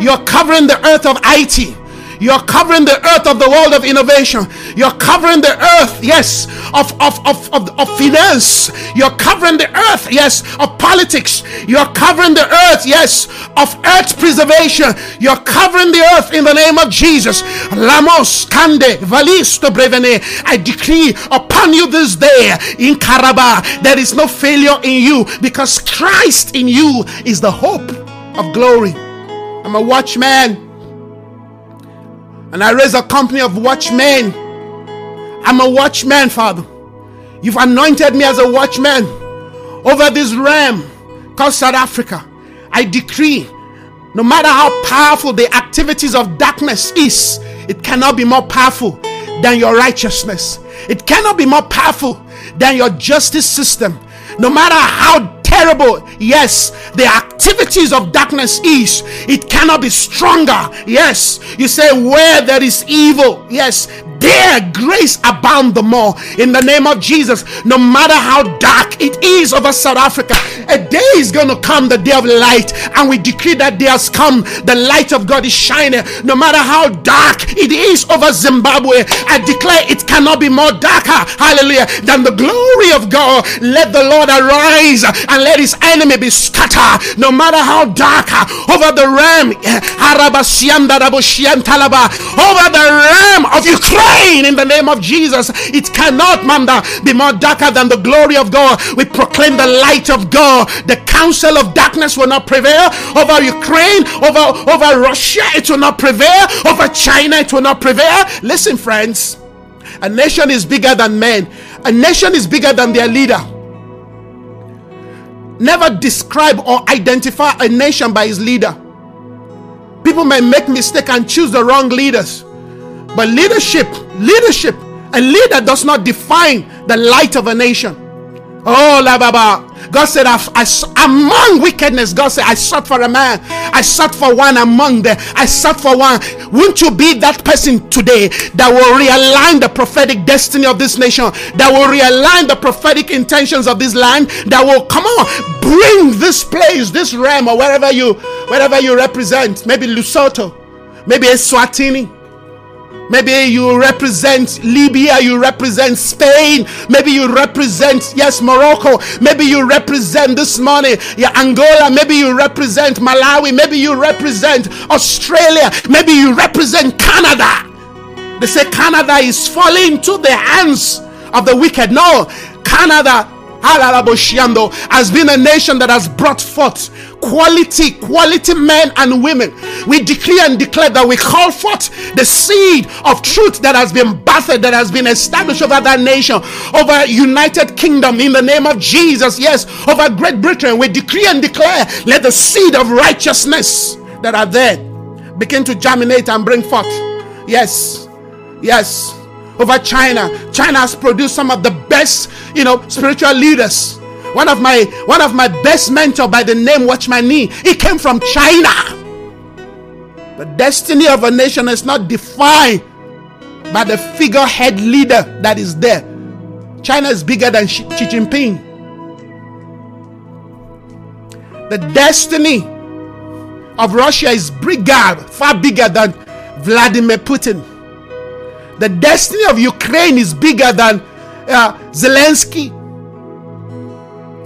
[SPEAKER 1] You are covering the earth of IT. You're covering the earth of the world of innovation. You're covering the earth, yes, of, of, of, of, of finance. You're covering the earth, yes, of politics. You're covering the earth, yes, of earth preservation. You're covering the earth in the name of Jesus. Lamos, Kande, Brevene. I decree upon upon you this day in Karaba. There is no failure in you because Christ in you is the hope of glory. I'm a watchman. And I raise a company of watchmen. I'm a watchman, Father. You've anointed me as a watchman over this realm called South Africa. I decree no matter how powerful the activities of darkness is, it cannot be more powerful than your righteousness. It cannot be more powerful than your justice system. No matter how terrible, yes, the activities of darkness is, it cannot be stronger. Yes, you say, where there is evil, yes, there grace abound the more in the name of Jesus. No matter how dark it is over South Africa, a day is going to come, the day of light, and we decree that day has come. The light of God is shining. No matter how dark it is over Zimbabwe, I declare it cannot be more darker, hallelujah, than the glory of God. Let the Lord arise and let his enemy be scattered. No matter how dark over the realm, eh, over the realm of Ukraine in the name of Jesus. It cannot, Manda, be more darker than the glory of God. We proclaim the light of God. The counsel of darkness will not prevail over Ukraine, over, over Russia, it will not prevail, over China, it will not prevail. Listen, friends, a nation is bigger than men, a nation is bigger than their leader. Never describe or identify a nation by its leader. People may make mistake and choose the wrong leaders. But leadership, leadership, a leader does not define the light of a nation. Oh, la. God said, I, among wickedness, God said, I sought for a man. I sought for one among them. I sought for one. Won't you be that person today that will realign the prophetic destiny of this nation, that will realign the prophetic intentions of this land, that will come on, bring this place, this realm, or wherever you, wherever you represent, maybe Lesotho, maybe Eswatini, Maybe you represent Libya, you represent Spain, maybe you represent, yes, Morocco, maybe you represent this morning, yeah, Angola, maybe you represent Malawi, maybe you represent Australia, maybe you represent Canada. They say Canada is falling to the hands of the wicked. No, Canada has been a nation that has brought forth quality, quality men and women. We decree and declare that we call forth the seed of truth that has been birthed, that has been established over that nation, over United Kingdom in the name of Jesus. Yes, over Great Britain. We decree and declare, let the seed of righteousness that are there begin to germinate and bring forth. Yes, yes over China. China has produced some of the best, you know, spiritual leaders. One of my one of my best mentor by the name Watchman Nee, he came from China. The destiny of a nation is not defined by the figurehead leader that is there. China is bigger than Xi Jinping. The destiny of Russia is bigger, far bigger than Vladimir Putin. The destiny of Ukraine is bigger than uh, Zelensky.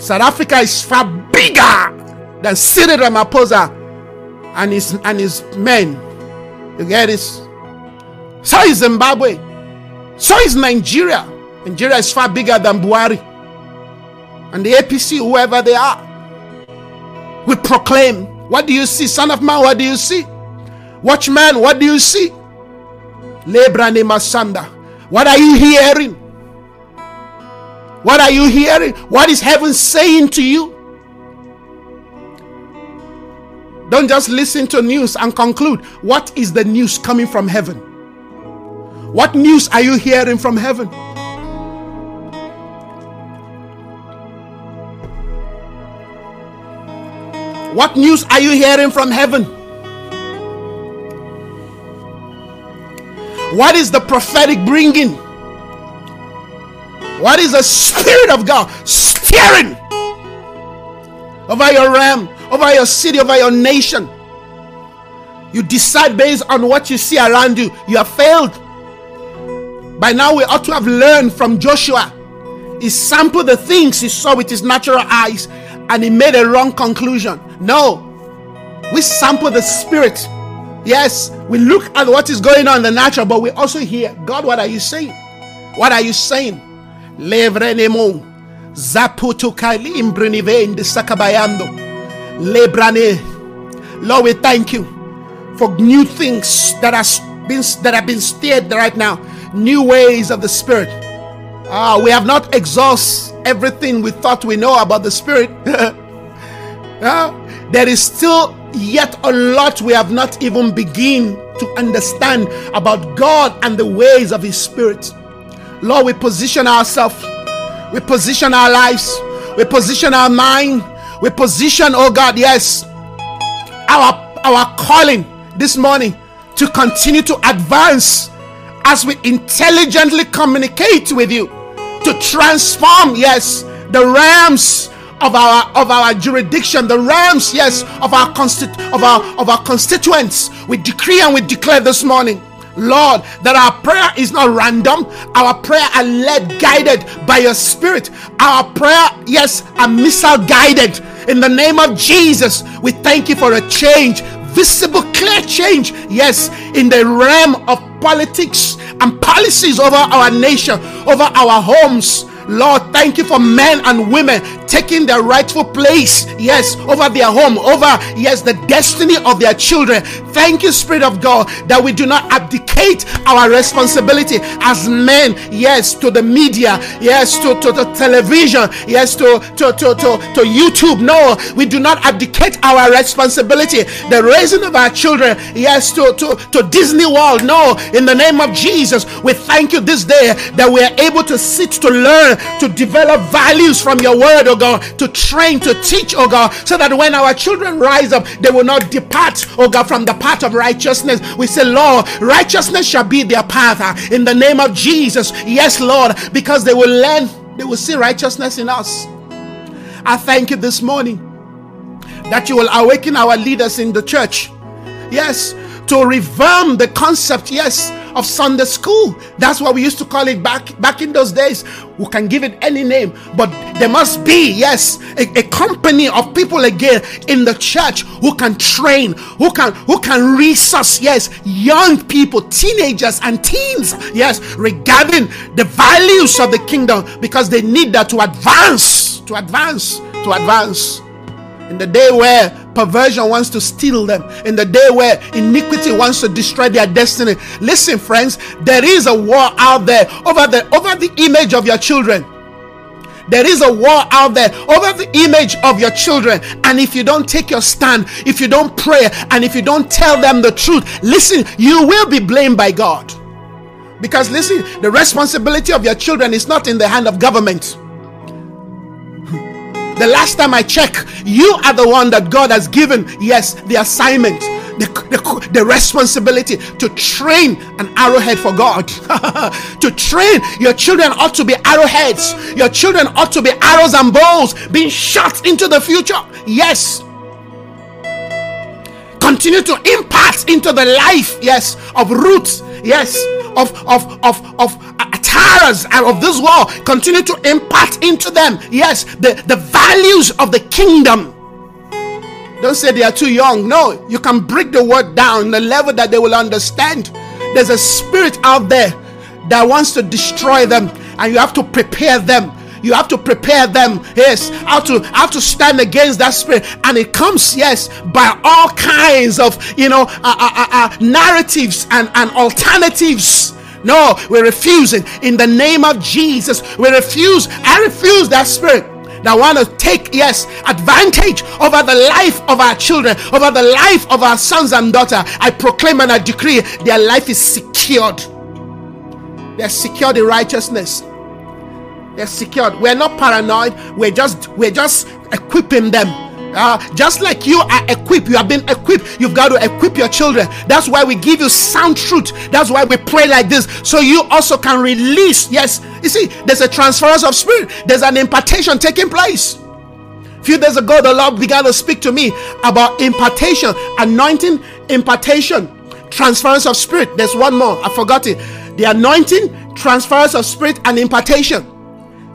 [SPEAKER 1] South Africa is far bigger than Cyril Ramaphosa and his and his men. You get this? So is Zimbabwe. So is Nigeria. Nigeria is far bigger than Buhari. And the APC, whoever they are. We proclaim. What do you see? Son of man, what do you see? Watchman, what do you see? Lebrane Masanda. What are you hearing? What are you hearing? What is heaven saying to you? Don't just listen to news and conclude. What is the news coming from heaven? What news are you hearing from heaven? What news are you hearing from heaven? What is the prophetic bringing? What is the Spirit of God steering over your realm, over your city, over your nation? You decide based on what you see around you. You have failed. By now, we ought to have learned from Joshua. He sampled the things he saw with his natural eyes and he made a wrong conclusion. No, we sample the spirit Yes, we look at what is going on in the natural, but we also hear, God, what are you saying? What are you saying? Levrenemo. Zaputu kalimbrinive sakabayando. Lebrane. Lord, we thank you for new things that are been that have been stirred right now. New ways of the Spirit. Ah, we have not exhausted everything we thought we know about the Spirit. ah, there is still yet a lot we have not even begin to understand about God and the ways of His Spirit. Lord, we position ourselves we position our lives. We position our mind. We position, oh God, yes, our our calling this morning to continue to advance as we intelligently communicate with you to transform, yes, the realms of our of our jurisdiction, the realms, yes, of our constit of our of our constituents. We decree and we declare this morning Lord, that our prayer is not random. Our prayer are led, guided by your spirit. Our prayer, yes, are missile guided. In the name of Jesus, we thank you for a change, visible, clear change. Yes, in the realm of politics and policies over our nation, over our homes, Lord, thank you for men and women taking their rightful place, yes, over their home, over, yes, the destiny of their children. Thank you, Spirit of God, that we do not abdicate our responsibility as men, yes, to the media, yes, to, to the television, yes, to, to, to, to, to YouTube. No, we do not abdicate our responsibility. The raising of our children, yes, to, to, to Disney World. No, in the name of Jesus, we thank you this day that we are able to sit to learn to develop values from your word, oh God, to train, to teach, oh God, so that when our children rise up, they will not depart, oh God, from the path of righteousness. We say, Lord, righteousness shall be their path uh, in the name of Jesus. Yes, Lord, because they will learn, they will see righteousness in us. I thank you this morning that you will awaken our leaders in the church. Yes, to revamp the concept, yes, of Sunday school. That's what we used to call it back back in those days. We can give it any name, but there must be, yes, a, a company of people again in the church who can train, who can who can resource, yes, young people, teenagers and teens, yes, regarding the values of the kingdom because they need that to advance, to advance, to advance. In the day where perversion wants to steal them, in the day where iniquity wants to destroy their destiny. Listen, friends, there is a war out there over the over the image of your children. There is a war out there over the image of your children. And if you don't take your stand, if you don't pray, and if you don't tell them the truth, listen, you will be blamed by God. Because listen, the responsibility of your children is not in the hand of government. The last time I check, you are the one that God has given, yes, the assignment, the, the, the responsibility to train an arrowhead for God. to train your children ought to be arrowheads. Your children ought to be arrows and bows being shot into the future. Yes continue to impact into the life yes of roots yes of of of of towers of this world continue to impart into them. Yes the the values of the kingdom. Don't say they are too young. No you can break the word down the level that they will understand. There's a spirit out there that wants to destroy them and you have to prepare them. You have to prepare them yes how to how to stand against that spirit. And it comes yes by all kinds of you know uh, uh, uh, uh narratives and and alternatives no, we're refusing in the name of Jesus. We refuse. I refuse that spirit that want to take yes advantage over the life of our children over the life of our sons and daughter. i proclaim and i decree their life is secured they're secured in righteousness they're secured we're not paranoid we're just we're just equipping them uh, just like you are equipped, you have been equipped, you've got to equip your children. That's why we give you sound truth. That's why we pray like this. So you also can release. Yes, you see, there's a transference of spirit, there's an impartation taking place. A few days ago, the Lord began to speak to me about impartation, anointing, impartation, transference of spirit. There's one more, I forgot it. The anointing, transference of spirit, and impartation.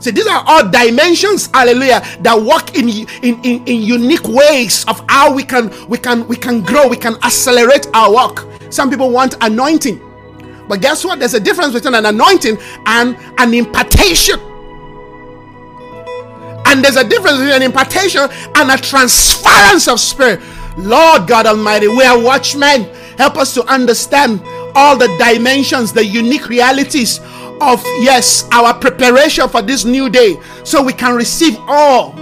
[SPEAKER 1] See, these are all dimensions, hallelujah, that work in, in, in, in unique ways of how we can we can we can grow, we can accelerate our work. Some people want anointing. But guess what? There's a difference between an anointing and an impartation. And there's a difference between an impartation and a transference of spirit. Lord God Almighty, we are watchmen. Help us to understand all the dimensions, the unique realities of, yes, our preparation for this new day so we can receive all.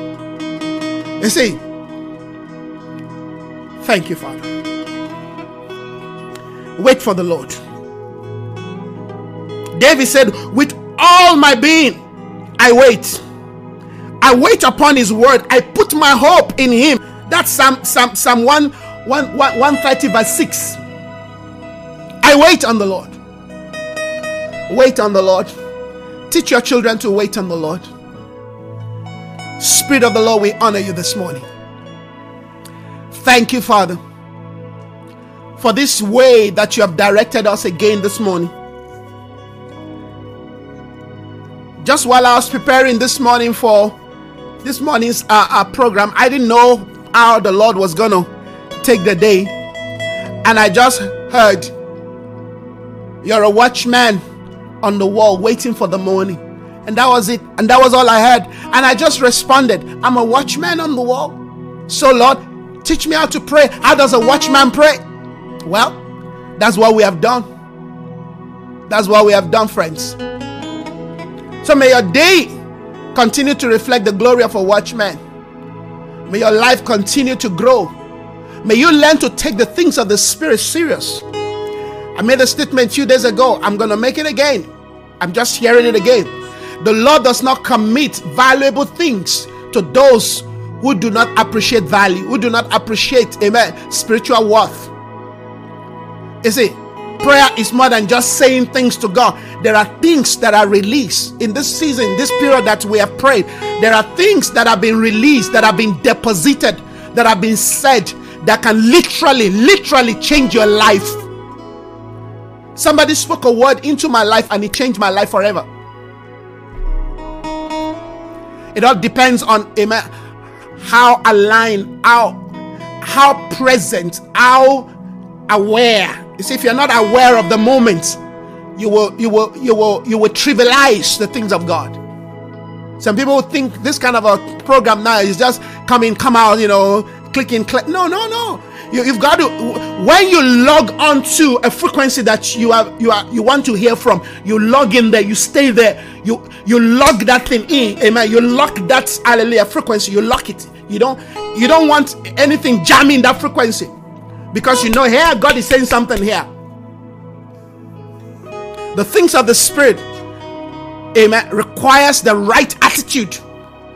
[SPEAKER 1] You see, thank you, Father. Wait for the Lord. David said, With all my being, I wait. I wait upon his word. I put my hope in him. That's Psalm, Psalm, Psalm 1, 1, 130, verse 6. I wait on the Lord. Wait on the Lord. Teach your children to wait on the Lord. Spirit of the Lord, we honor you this morning. Thank you, Father, for this way that you have directed us again this morning. Just while I was preparing this morning for this morning's uh, uh, program, I didn't know how the Lord was going to take the day. And I just heard, You're a watchman on the wall waiting for the morning. And that was it. And that was all I had. And I just responded, I'm a watchman on the wall. So, Lord, teach me how to pray. How does a watchman pray? Well, that's what we have done. That's what we have done, friends. So, may your day continue to reflect the glory of a watchman. May your life continue to grow. May you learn to take the things of the Spirit serious. I made a statement few days ago. I'm going to make it again. I'm just hearing it again. The Lord does not commit valuable things to those who do not appreciate value, who do not appreciate, amen, spiritual worth. You see, prayer is more than just saying things to God. There are things that are released in this season, this period that we have prayed. There are things that have been released, that have been deposited, that have been said that can literally, literally change your life. Somebody spoke a word into my life and it changed my life forever. It all depends on amen, how aligned, how how present, how aware. You see, if you're not aware of the moment, you will you will you will you will trivialize the things of God. Some people think this kind of a program now is just come in, come out, you know, clicking, click. No, no, no. You, have got to when you log on to a frequency that you are you are you want to hear from, you log in there, you stay there, you you log that thing in, amen. You lock that hallelujah frequency, you lock it. You don't you don't want anything jamming that frequency because you know here God is saying something here. The things of the spirit, amen, requires the right attitude.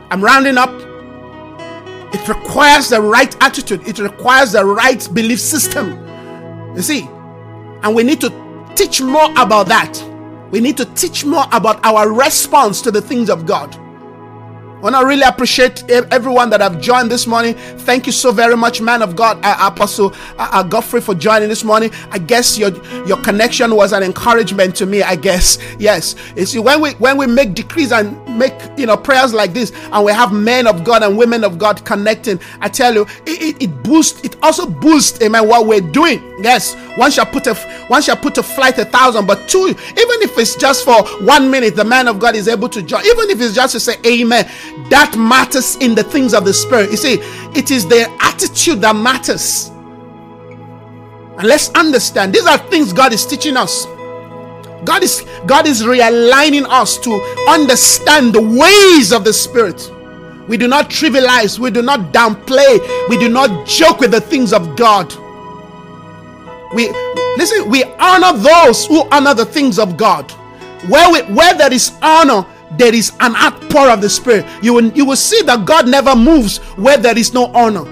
[SPEAKER 1] I'm rounding up it requires the right attitude, it requires the right belief system. You see, and we need to teach more about that. We need to teach more about our response to the things of God. I want to really appreciate everyone that have joined this morning. Thank you so very much, man of God, uh, Apostle uh, uh, Godfrey, for joining this morning. I guess your your connection was an encouragement to me. I guess yes. You see, when we when we make decrees and make you know prayers like this, and we have men of God and women of God connecting, I tell you, it, it, it boosts. It also boosts, amen, what we're doing. Yes, one shall put a one shall put a flight a thousand, but two, even if it's just for one minute, the man of God is able to join. Even if it's just to say Amen that matters in the things of the spirit. You see, it is their attitude that matters. And let's understand these are things God is teaching us. God is God is realigning us to understand the ways of the spirit. We do not trivialize, we do not downplay, we do not joke with the things of God. We listen, we honor those who honor the things of God. Where we, where there is honor, there is an outpour of the Spirit. You will, you will see that God never moves where there is no honor.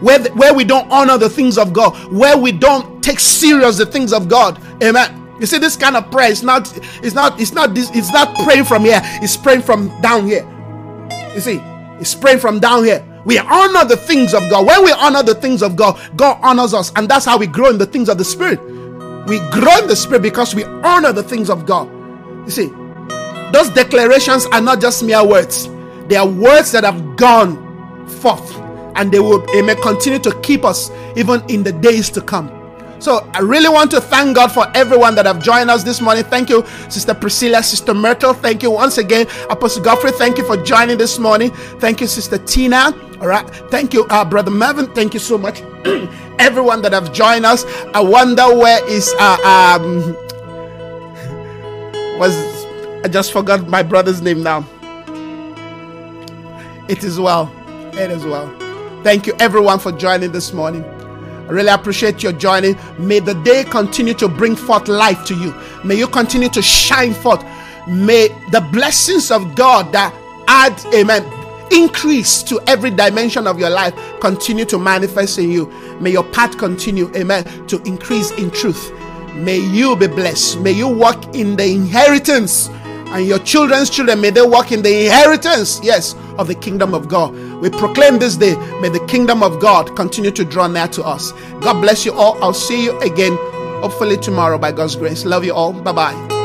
[SPEAKER 1] Where, where we don't honor the things of God, where we don't take serious the things of God. Amen. You see, this kind of prayer is not, it's not, it's not this, it's not praying from here, it's praying from down here. You see, it's praying from down here. We honor the things of God. When we honor the things of God, God honors us, and that's how we grow in the things of the Spirit. We grow in the Spirit because we honor the things of God. You see, those declarations are not just mere words, they are words that have gone forth and they will they may continue to keep us even in the days to come. So I really want to thank God for everyone that have joined us this morning. Thank you, Sister Priscilla, Sister Myrtle. Thank you once again, Apostle Godfrey. Thank you for joining this morning. Thank you, Sister Tina. All right. Thank you, uh, Brother Mervyn. Thank you so much. everyone that have joined us. I wonder where is uh, um was I just forgot my brother's name now. It is well. It is well. Thank you everyone for joining this morning. I really appreciate your joining. May the day continue to bring forth life to you. May you continue to shine forth. May the blessings of God that add, amen, increase to every dimension of your life continue to manifest in you. May your path continue, amen, to increase in truth. May you be blessed. May you walk in the inheritance and your children's children may they walk in the inheritance, yes, of the kingdom of God. We proclaim this day, may the kingdom of God continue to draw near to us. God bless you all. I'll see you again, hopefully tomorrow by God's grace. Love you all. Bye bye.